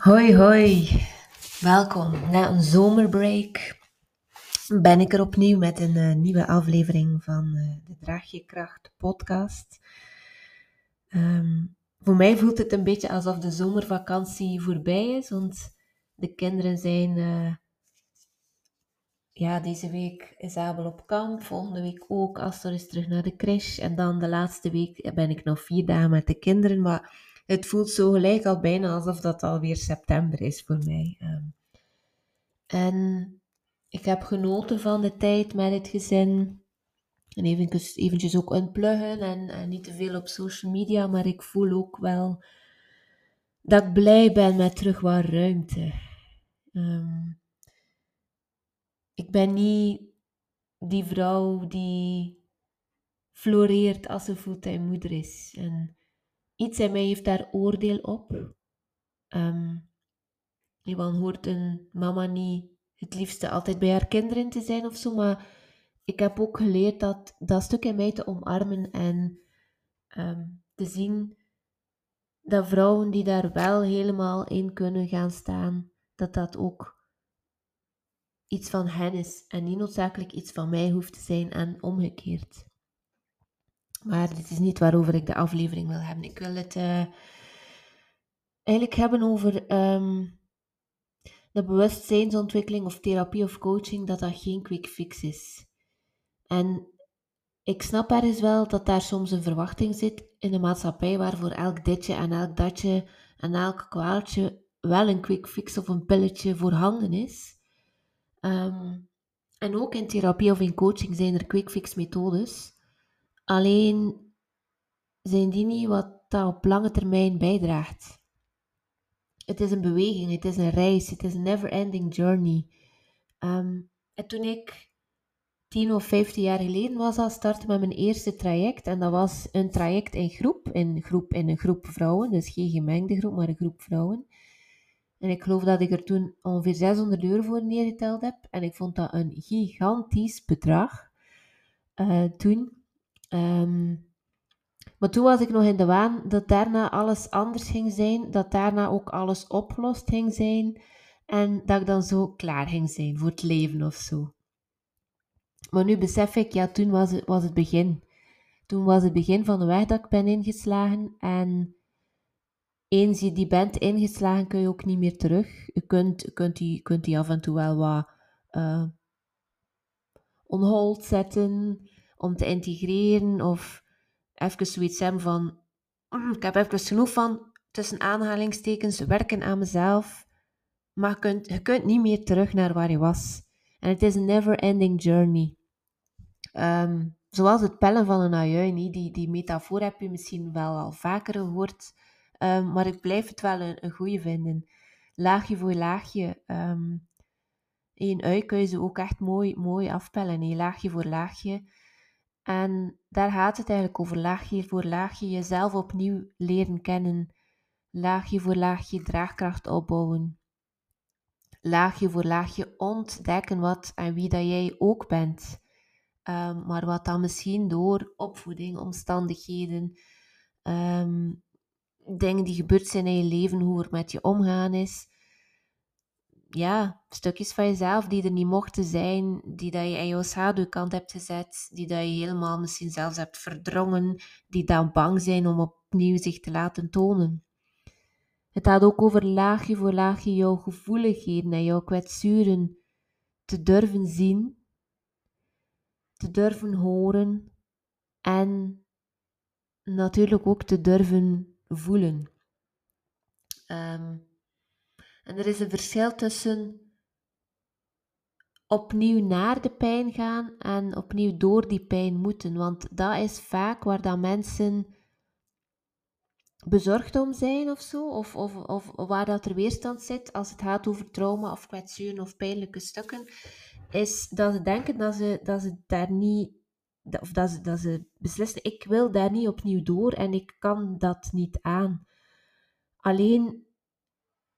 Hoi, hoi. Welkom. Na een zomerbreak ben ik er opnieuw met een uh, nieuwe aflevering van uh, de Draag je Kracht podcast. Um, voor mij voelt het een beetje alsof de zomervakantie voorbij is, want de kinderen zijn. Uh, ja, deze week is Abel op kamp, volgende week ook. Astor is terug naar de crash en dan de laatste week ben ik nog vier dagen met de kinderen. Maar het voelt zo gelijk al bijna alsof dat alweer september is voor mij. Ehm. en ik heb genoten van de tijd met het gezin. En eventjes, eventjes ook unpluggen en, niet te veel op social media. Maar ik voel ook wel dat ik blij ben met terug wat ruimte. Um, ik ben niet die vrouw die floreert als ze fulltime moeder is. En iets in mij heeft daar oordeel op. Um, want hoort een mama niet het liefste altijd bij haar kinderen te zijn of zo, maar ik heb ook geleerd dat dat stuk in mij te omarmen en um, te zien dat vrouwen die daar wel helemaal in kunnen gaan staan, dat dat ook iets van hen is en niet noodzakelijk iets van mij hoeft te zijn en omgekeerd. Maar dit is niet waarover ik de aflevering wil hebben. Ik wil het uh, eigenlijk hebben over um, de bewustzijnsontwikkeling of therapie of coaching, dat dat geen quick fix is. En ik snap ergens wel dat daar soms een verwachting zit in de maatschappij waarvoor elk ditje en elk datje en elk kwaaltje wel een quick fix of een pilletje voorhanden is. Um, en ook in therapie of in coaching zijn er quick fix methodes. Alleen zijn die niet wat dat op lange termijn bijdraagt. Het is een beweging, het is een reis, het is een never-ending journey. Um, en toen ik tien of vijftien jaar geleden was al starten met mijn eerste traject, en dat was een traject in groep, in, groep, in een groep vrouwen, dus geen gemengde groep, maar een groep vrouwen. En ik geloof dat ik er toen ongeveer 600 euro voor neergeteld heb. En ik vond dat een gigantisch bedrag uh, toen. Um, maar toen was ik nog in de waan dat daarna alles anders ging zijn, dat daarna ook alles opgelost ging zijn en dat ik dan zo klaar ging zijn voor het leven of zo. Maar nu besef ik, ja, toen was het, was het begin. Toen was het begin van de weg dat ik ben ingeslagen en eens je die bent ingeslagen, kun je ook niet meer terug. Je kunt, kunt, die, kunt die af en toe wel wat uh, on hold zetten om te integreren of even zoiets hebben van, mm, ik heb even genoeg van, tussen aanhalingstekens, werken aan mezelf. Maar je kunt, je kunt niet meer terug naar waar je was. En het is een never-ending journey. Ehm, zoals het pellen van een ajuin, die, die metafoor heb je misschien wel al vaker gehoord. Um, maar ik blijf het wel een, goede vinden. Laagje voor laagje. Um, in ui kun je ze ook echt mooi, mooi afpellen. Laagje voor laagje. En daar gaat het eigenlijk over laagje voor laagje jezelf opnieuw leren kennen. Laagje voor laagje draagkracht opbouwen. Laagje voor laagje ontdekken wat en wie dat jij ook bent. Um, maar wat dan misschien door opvoeding, omstandigheden, um, dingen die gebeurd zijn in je leven, hoe er met je omgaan is, ja, stukjes van jezelf die er niet mochten zijn, die dat je aan jouw schaduwkant hebt gezet, die dat je helemaal misschien zelfs hebt verdrongen, die dan bang zijn om opnieuw zich te laten tonen. Het gaat ook over laagje voor laagje jouw gevoeligheden en jouw kwetsuren te durven zien, te durven horen en natuurlijk ook te durven voelen. Um, en er is een verschil tussen opnieuw naar de pijn gaan en opnieuw door die pijn moeten. Want dat is vaak waar dat mensen bezorgd om zijn of zo, of, of, of, waar dat er weerstand zit als het gaat over trauma of kwetsuren of pijnlijke stukken, is dat ze denken dat ze, dat ze daar niet, of dat ze, dat ze beslissen, ik wil daar niet opnieuw door en ik kan dat niet aan. Alleen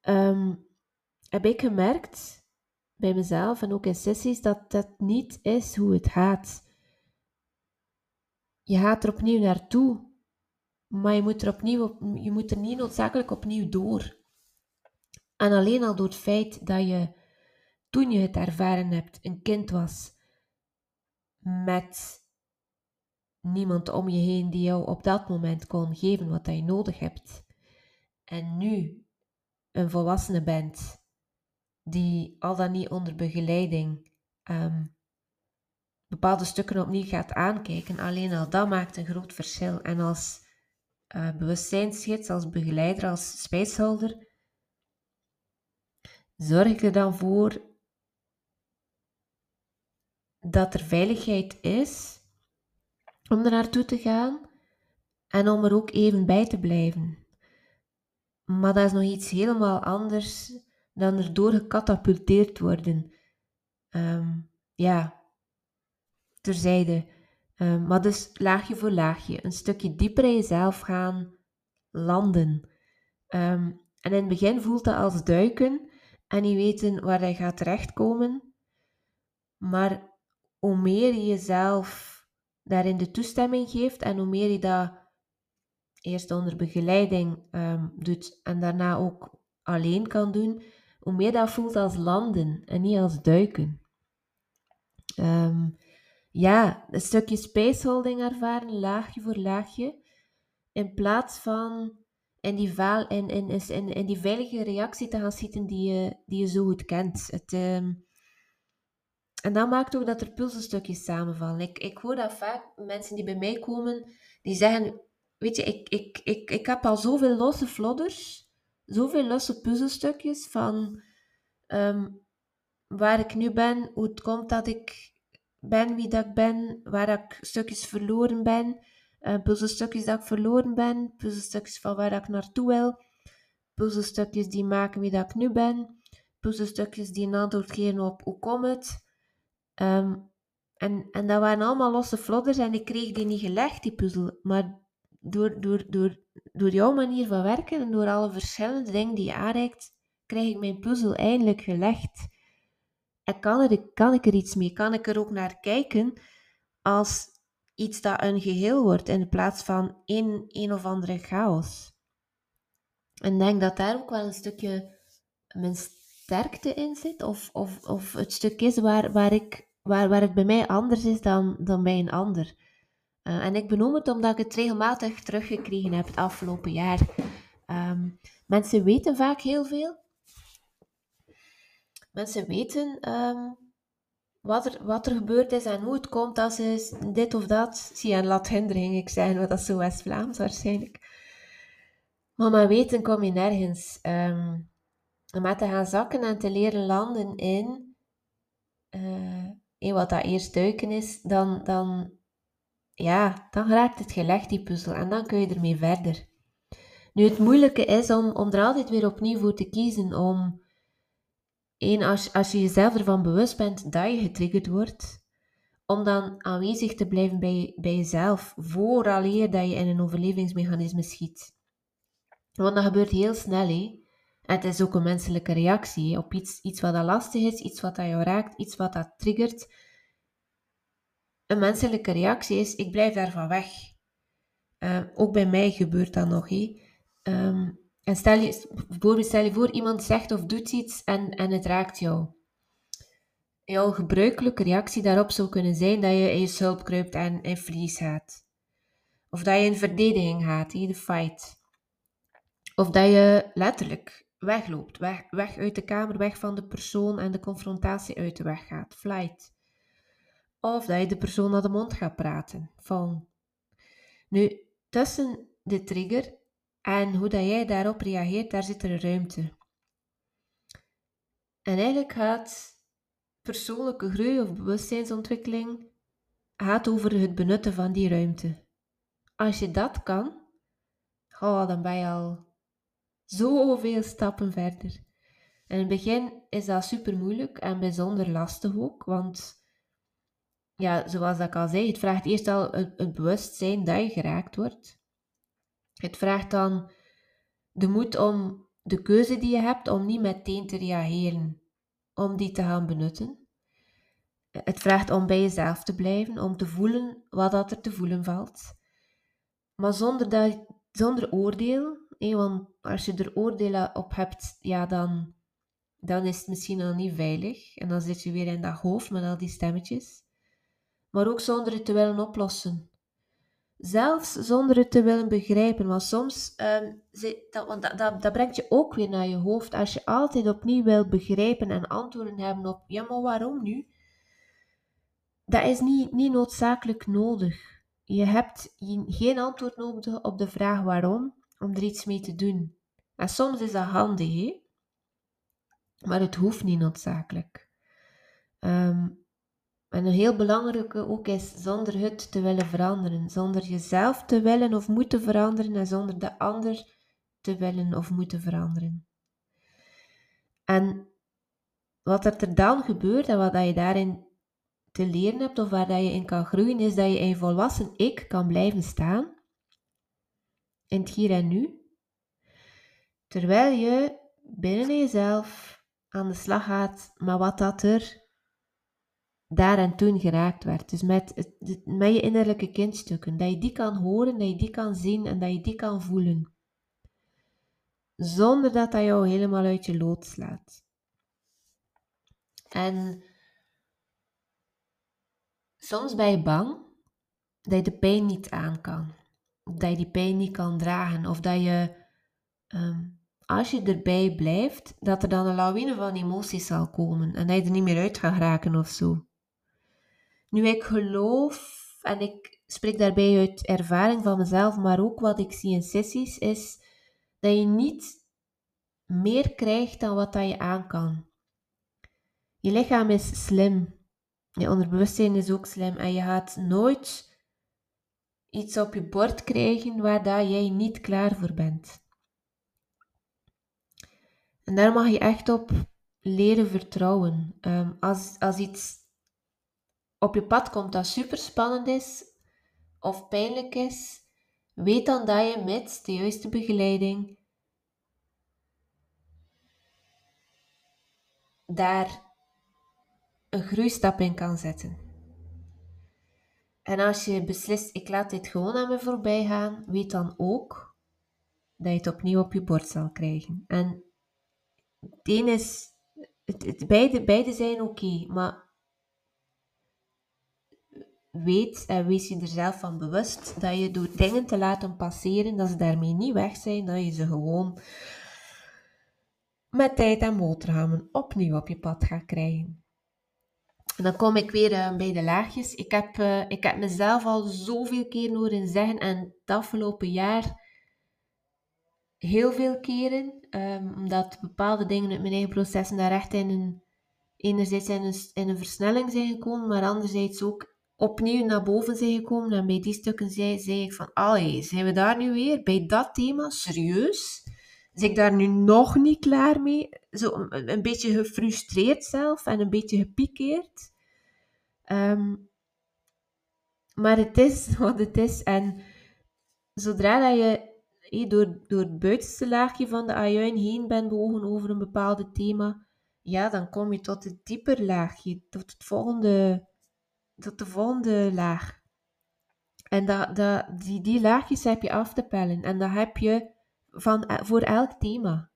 um, heb ik gemerkt bij mezelf en ook in sessies dat dat niet is hoe het gaat. Je gaat er opnieuw naartoe, maar je moet er, opnieuw je moet er niet noodzakelijk opnieuw door. En alleen al door het feit dat je, toen je het ervaren hebt, een kind was met niemand om je heen die jou op dat moment kon geven wat je nodig hebt. En nu een volwassene bent die al dan niet onder begeleiding ehm, bepaalde stukken opnieuw gaat aankijken, alleen al dat maakt een groot verschil. En als uh, bewustzijnsgids, als begeleider, als spijshouder, zorg er dan voor dat er veiligheid is om er naartoe te gaan en om er ook even bij te blijven. Maar dat is nog iets helemaal anders dan er door gecatapulteerd worden. Um, ja, terzijde. Um, maar dus laagje voor laagje, een stukje dieper in jezelf gaan landen. Um, en in het begin voelt dat als duiken en niet weten waar je gaat terechtkomen. Maar hoe meer je jezelf daarin de toestemming geeft en hoe meer je dat eerst onder begeleiding um, doet en daarna ook alleen kan doen, hoe meer dat voelt als landen en niet als duiken. Um, ja, een stukje spaceholding ervaren, laagje voor laagje, in plaats van in die, in, in, in, in die veilige reactie te gaan zitten die je, die je zo goed kent. Het, um, en dat maakt ook dat er puzzelstukjes samenvallen. Ik, ik hoor dat vaak mensen die bij mij komen, die zeggen, weet je, ik, ik, ik, ik heb al zoveel losse flodders, zoveel losse puzzelstukjes van ehm, waar ik nu ben, hoe het komt dat ik ben wie dat ik ben, waar ik stukjes verloren ben, uh, puzzelstukjes dat ik verloren ben, puzzelstukjes van waar ik naartoe wil, puzzelstukjes die maken wie dat ik nu ben, puzzelstukjes die een antwoord geven op hoe komt het, Ehm, en, en dat waren allemaal losse flodders en ik kreeg die niet gelegd, die puzzel. Maar door, door, door, door jouw manier van werken en door alle verschillende dingen die je aanreikt, krijg ik mijn puzzel eindelijk gelegd. En kan, er, kan ik er iets mee? Kan ik er ook naar kijken als iets dat een geheel wordt in plaats van één, een of andere chaos? En denk dat daar ook wel een stukje mijn sterkte in zit, of, of, of het stuk is waar, waar, ik, waar, waar het bij mij anders is dan, dan bij een ander. Uh, en ik benoem het omdat ik het regelmatig teruggekregen heb het afgelopen jaar. Um, mensen weten vaak heel veel. Mensen weten um, wat, er, wat er gebeurd is en hoe het komt als ze dit of dat. Zie je een lat hindering, ik wat dat is zo West-Vlaams waarschijnlijk. Maar met weten kom je nergens. Um, met te gaan zakken en te leren landen in, uh, in wat dat eerst duiken is, dan, dan, ja, dan raakt het gelegd, die puzzel, en dan kun je ermee verder. Nu, het moeilijke is om, om er altijd weer opnieuw voor te kiezen, om, één, als, als je jezelf ervan bewust bent dat je getriggerd wordt, om dan aanwezig te blijven bij, bij jezelf, vooraleer dat je in een overlevingsmechanisme schiet. Want dat gebeurt heel snel, hè het is ook een menselijke reactie op iets, iets wat dat lastig is, iets wat dat jou raakt, iets wat dat triggert. Een menselijke reactie is, ik blijf daarvan weg. Uh, ook bij mij gebeurt dat nog. Um, en stel je, bijvoorbeeld stel je voor, iemand zegt of doet iets en, en het raakt jou. Jouw gebruikelijke reactie daarop zou kunnen zijn dat je in je schulp kruipt en in verlies gaat. Of dat je in verdediging gaat, in de fight. Of dat je letterlijk wegloopt, weg, weg uit de kamer, weg van de persoon en de confrontatie uit de weg gaat, flight. Of dat je de persoon naar de mond gaat praten, van. Nu, tussen de trigger en hoe dat jij daarop reageert, daar zit er een ruimte. En eigenlijk gaat persoonlijke groei of bewustzijnsontwikkeling gaat over het benutten van die ruimte. Als je dat kan, oh, dan ben je al zoveel stappen verder. In het begin is dat super moeilijk en bijzonder lastig ook, want ja, zoals ik al zei, het vraagt eerst al het, bewustzijn dat je geraakt wordt. Het vraagt dan de moed om de keuze die je hebt om niet meteen te reageren, om die te gaan benutten. Het vraagt om bij jezelf te blijven, om te voelen wat dat er te voelen valt. Maar zonder, dat, zonder oordeel, want als je er oordelen op hebt, ja, dan, dan is het misschien al niet veilig. En dan zit je weer in dat hoofd met al die stemmetjes. Maar ook zonder het te willen oplossen. Zelfs zonder het te willen begrijpen. Want soms, um, dat, want dat, dat, brengt je ook weer naar je hoofd. Als je altijd opnieuw wil begrijpen en antwoorden hebben op, ja, maar waarom nu? Dat is niet, niet noodzakelijk nodig. Je hebt geen antwoord nodig op de vraag waarom, om er iets mee te doen. En soms is dat handig, maar het hoeft niet noodzakelijk. Um, en een heel belangrijke ook is zonder het te willen veranderen, zonder jezelf te willen of moeten veranderen en zonder de ander te willen of moeten veranderen. En wat er dan gebeurt en wat je daarin te leren hebt of waar je in kan groeien, is dat je in volwassen ik kan blijven staan in het hier en nu, terwijl je binnen jezelf aan de slag gaat met wat dat er daar en toen geraakt werd. Dus met, met je innerlijke kindstukken. Dat je die kan horen, dat je die kan zien en dat je die kan voelen. Zonder dat dat jou helemaal uit je lood slaat. En soms ben je bang dat je de pijn niet aan kan. Dat je die pijn niet kan dragen. Of dat je, ehm, als je erbij blijft, dat er dan een lawine van emoties zal komen. En dat je er niet meer uit gaat raken of zo. Nu, ik geloof, en ik spreek daarbij uit ervaring van mezelf, maar ook wat ik zie in sessies, is dat je niet meer krijgt dan wat dat je aan kan. Je lichaam is slim. Je onderbewustzijn is ook slim. En je gaat nooit iets op je bord krijgen waar dat jij niet klaar voor bent. En daar mag je echt op leren vertrouwen. Um, als, als iets op je pad komt dat super spannend is of pijnlijk is, weet dan dat je met de juiste begeleiding daar een groeistap in kan zetten. En als je beslist, ik laat dit gewoon aan me voorbij gaan, weet dan ook dat je het opnieuw op je bord zal krijgen. En het een is, het, beide, beide zijn oké, maar weet en wees je er zelf van bewust dat je door dingen te laten passeren, dat ze daarmee niet weg zijn, dat je ze gewoon met tijd en boterhammen opnieuw op je pad gaat krijgen. En dan kom ik weer uh, bij de laagjes. Ik heb, uh, ik heb mezelf al zoveel keer horen zeggen en het afgelopen jaar heel veel keren, um, omdat bepaalde dingen uit mijn eigen processen daar echt in een, enerzijds in een, in een versnelling zijn gekomen, maar anderzijds ook opnieuw naar boven zijn gekomen. En bij die stukken zei, zei ik van, allee, zijn we daar nu weer? Bij dat thema? Serieus? Is ik daar nu nog niet klaar mee? Zo een, beetje gefrustreerd zelf en een beetje gepikeerd. Ehm, maar het is wat het is. En zodra dat je door, door het buitenste laagje van de ajuin heen bent bewogen over een bepaald thema, ja, dan kom je tot het dieper laagje, tot het volgende tot de volgende laag. En dat, dat, die, die laagjes heb je af te pellen. En dat heb je van, eh, voor elk thema.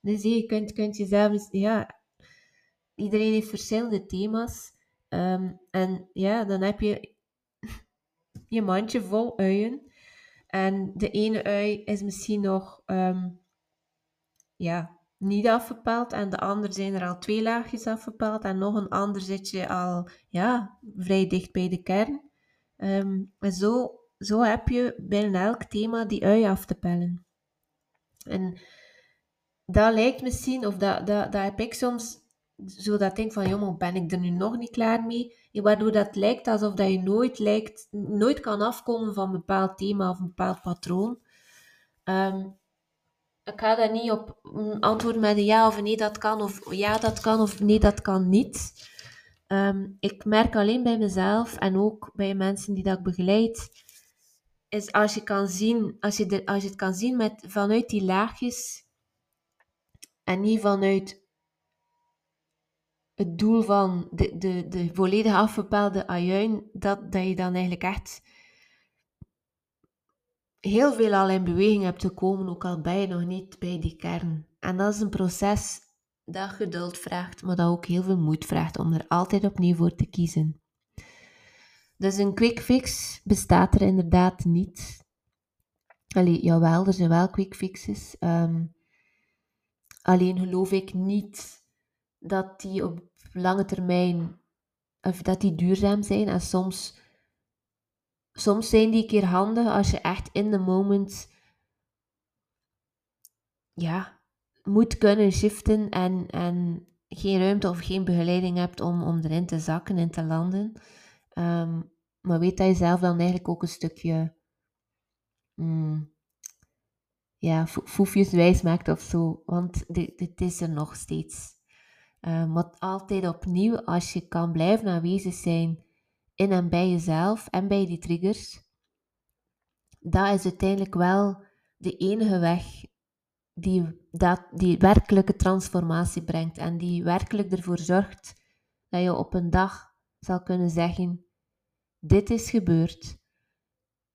Dus je kunt, kunt jezelf... Ja, iedereen heeft verschillende thema's. Ehm, en ja, dan heb je je mandje vol uien. En de ene ui is misschien nog... Ehm, ja, niet afgepeld en de ander zijn er al twee laagjes afgepeld en nog een ander zit je al ja, vrij dicht bij de kern. Ehm, en zo, zo heb je binnen elk thema die ui af te pellen. En dat lijkt misschien, of dat, dat, dat heb ik soms, zo dat ik denk van, joh, ben ik er nu nog niet klaar mee? Waardoor dat lijkt alsof dat je nooit, lijkt, nooit kan afkomen van een bepaald thema of een bepaald patroon. Um, ik ga daar niet op antwoorden met een ja of nee, dat kan, of ja, dat kan, of nee, dat kan niet. Um, ik merk alleen bij mezelf en ook bij mensen die dat ik begeleid, is als je, kan zien, als je, de, als je het kan zien met, vanuit die laagjes en niet vanuit het doel van de, de, de volledig afgepelde ajuin, dat, dat je dan eigenlijk echt heel veel al in beweging hebt te komen, ook al ben je nog niet bij die kern. En dat is een proces dat geduld vraagt, maar dat ook heel veel moed vraagt om er altijd opnieuw voor te kiezen. Dus een quick fix bestaat er inderdaad niet. Allee, jawel, er zijn wel quick fixes. Ehm, alleen geloof ik niet dat die op lange termijn, of dat die duurzaam zijn. En soms, soms zijn die keer handig als je echt in de moment, ja, moet kunnen shiften en, en geen ruimte of geen begeleiding hebt om, om erin te zakken en te landen. Ehm, maar weet dat je zelf dan eigenlijk ook een stukje mm, ja, foefjes wijs maakt of zo. Want dit, is er nog steeds. Um, maar altijd opnieuw, als je kan blijven aanwezig zijn in en bij jezelf en bij die triggers, dat is uiteindelijk wel de enige weg die, dat, die werkelijke transformatie brengt en die werkelijk ervoor zorgt dat je op een dag zal kunnen zeggen: Dit is gebeurd.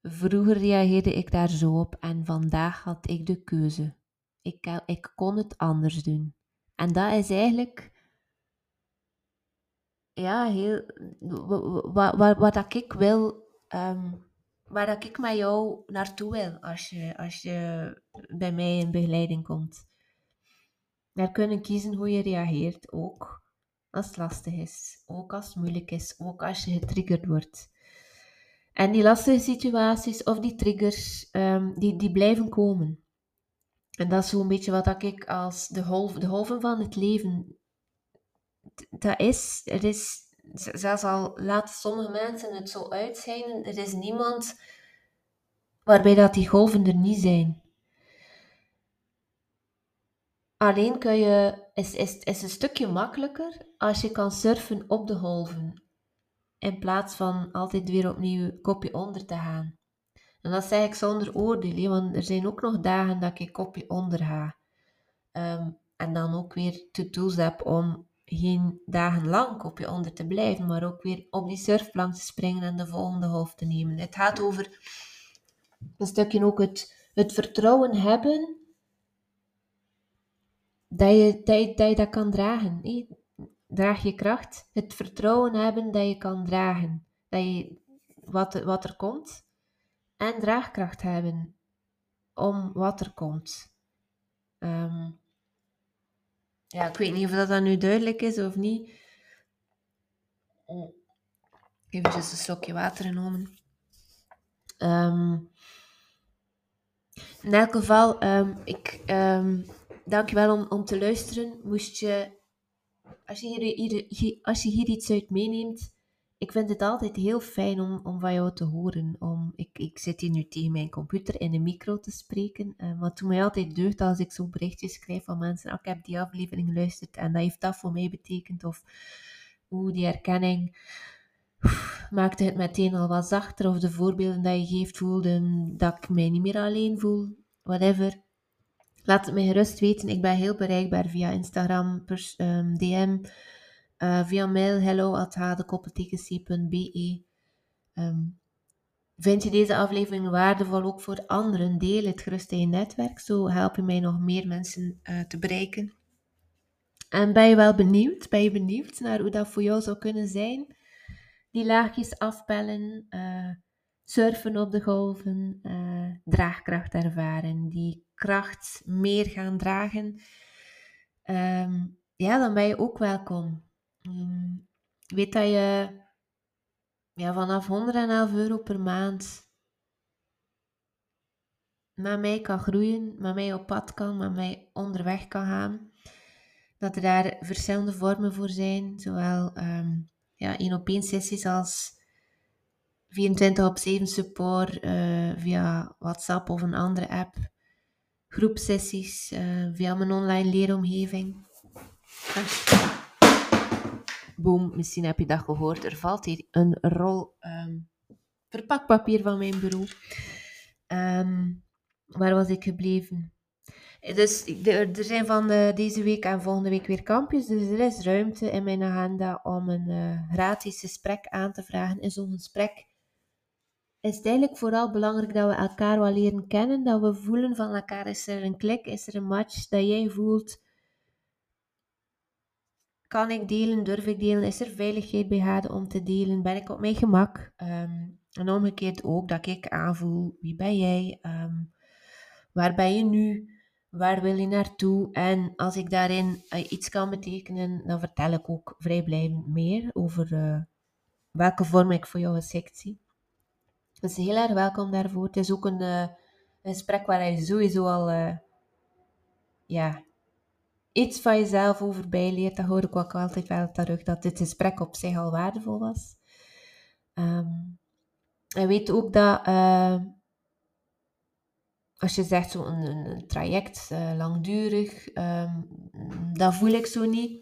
Vroeger reageerde ik daar zo op en vandaag had ik de keuze. Ik, ik kon het anders doen. En dat is eigenlijk ja, heel, wat, wat, wat ik wil, um, waar dat ik met jou naartoe wil als je, als je bij mij in begeleiding komt. Daar kunnen kiezen hoe je reageert, ook als het lastig is, ook als het moeilijk is, ook als je getriggerd wordt. En die lastige situaties of die triggers, um, die, die blijven komen. En dat is zo'n beetje wat ik als de, golf, de golven van het leven. Dat is, er is, zelfs al laten sommige mensen het zo uitschijnen, er is niemand waarbij dat die golven er niet zijn. Alleen kun je, is, is, is een stukje makkelijker als je kan surfen op de golven in plaats van altijd weer opnieuw kopje onder te gaan. En dat zeg ik zonder oordeel, want er zijn ook nog dagen dat ik kopje onder ga. Ehm, en dan ook weer to-do's heb om geen dagen lang kopje onder te blijven, maar ook weer op die surfplank te springen en de volgende golf te nemen. Het gaat over een stukje ook het, het vertrouwen hebben dat je dat, dat, je dat kan dragen draag je kracht, het vertrouwen hebben dat je kan dragen, dat je wat, wat er komt, en draagkracht hebben om wat er komt. Ehm, ja, ik weet niet of dat, dan nu duidelijk is of niet. Even een slokje water genomen. Um, in elk geval, um, ik um, dank je wel om, om te luisteren. Moest je als je hier, als je hier iets uit meeneemt, ik vind het altijd heel fijn om, om van jou te horen. Om, ik, ik zit hier nu tegen mijn computer in een micro te spreken. Uh, wat toen mij altijd deugd als ik zo berichtjes schrijf van mensen. Oh, ik heb die aflevering geluisterd en dat heeft dat voor mij betekend. Of hoe die herkenning maakte het meteen al wat zachter. Of de voorbeelden dat je geeft voelde dat ik mij niet meer alleen voel. Whatever. Laat het mij gerust weten. Ik ben heel bereikbaar via Instagram, DM, ehm, eh, via mail hello.hadekoppeltekens.be. Um, ehm, vind je deze aflevering waardevol ook voor anderen? Deel het gerust in je netwerk. Zo help je mij nog meer mensen uh, te bereiken. En ben je wel benieuwd? Ben je benieuwd naar hoe dat voor jou zou kunnen zijn? Die laagjes afpellen, uh, surfen op de golven, draagkracht ervaren, die kracht meer gaan dragen, ehm, ja, dan ben je ook welkom. Um, weet dat je ja, vanaf 111 euro per maand met mij kan groeien, met mij op pad kan, met mij onderweg kan gaan. Dat er daar verschillende vormen voor zijn, zowel um, ja, één op één sessies als 24 op 7 support uh, via WhatsApp of een andere app groepsessies uh, via mijn online leeromgeving. Boom, misschien heb je dat gehoord. Er valt hier een rol um, verpakpapier van mijn bureau. Um, waar was ik gebleven? Dus er zijn van de, deze week en volgende week weer kampjes. Dus er is ruimte in mijn agenda om een uh, gratis gesprek aan te vragen. In zo'n gesprek is het eigenlijk vooral belangrijk dat we elkaar wel leren kennen. Dat we voelen van elkaar, is er een klik, is er een match, dat jij voelt kan ik delen? Durf ik delen? Is er veiligheid bij haar om te delen? Ben ik op mijn gemak? Ehm, en omgekeerd ook dat ik aanvoel, wie ben jij? Um, waar ben je nu? Waar wil je naartoe? En als ik daarin uh, iets kan betekenen, dan vertel ik ook vrijblijvend meer over uh, welke vorm ik voor jou geschikt zie. Dus heel erg welkom daarvoor. Het is ook een, uh, een gesprek waar je sowieso al ja, iets van jezelf over bijleert, dan hoor ik ook altijd wel terug dat dit gesprek op zich al waardevol was. En weet ook dat uh, als je zegt zo'n een, traject, uh, langdurig, um, dat voel ik zo niet.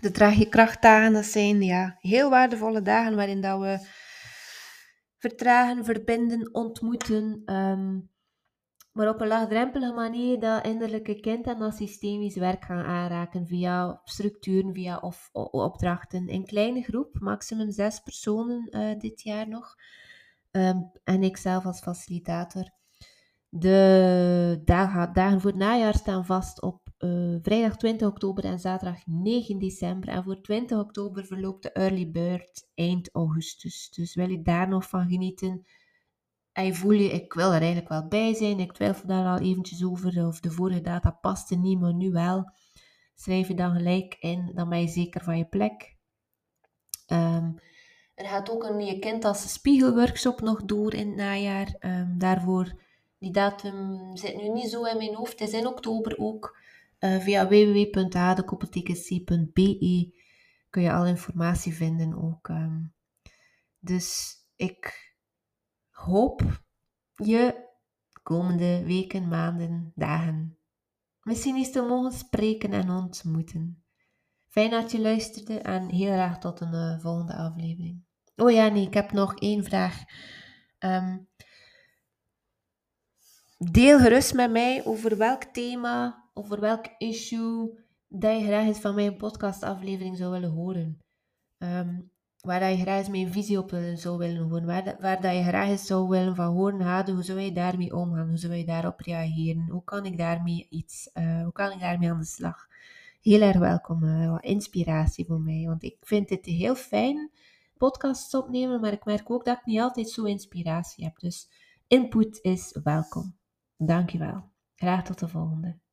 De draag je krachtdagen, dat zijn ja, heel waardevolle dagen waarin dat we vertragen, verbinden, ontmoeten. Um, maar op een laagdrempelige manier dat innerlijke kind en dat systemisch werk gaan aanraken via structuren, via of, opdrachten. In kleine groep, maximum zes personen uh, dit jaar nog. Um, en ik zelf als facilitator. De dagen, dagen voor het najaar staan vast op uh, vrijdag 20 oktober en zaterdag 9 december. En voor 20 oktober verloopt de early bird eind augustus. Dus wil je daar nog van genieten? En je je, ik wil er eigenlijk wel bij zijn. Ik twijfel daar al eventjes over of de vorige data paste niet, maar nu wel. Schrijf je dan gelijk in, dan ben je zeker van je plek. Um, er gaat ook een Je kind als spiegelworkshop nog door in het najaar. Um, daarvoor, die datum zit nu niet zo in mijn hoofd. Het is in oktober ook. Uh, via www.adekoppeltekens.be kun je al informatie vinden ook. Um, dus ik hoop je komende weken, maanden, dagen misschien eens te mogen spreken en ontmoeten. Fijn dat je luisterde en heel graag tot een uh, volgende aflevering. Oh ja, nee, ik heb nog één vraag. Um, deel gerust met mij over welk thema, over welk issue dat je graag eens van mijn podcastaflevering zou willen horen. Um, waar dat je graag eens mijn visie op zou willen horen, waar, waar dat je graag eens zou willen van horen, hoe zou je daarmee omgaan, hoe zou je daarop reageren, hoe kan ik daarmee iets, uh, hoe kan ik daarmee aan de slag. Heel erg welkom, uh, wat inspiratie voor mij, want ik vind het heel fijn, podcasts opnemen, maar ik merk ook dat ik niet altijd zo inspiratie heb, dus input is welkom. Dankjewel. Graag tot de volgende.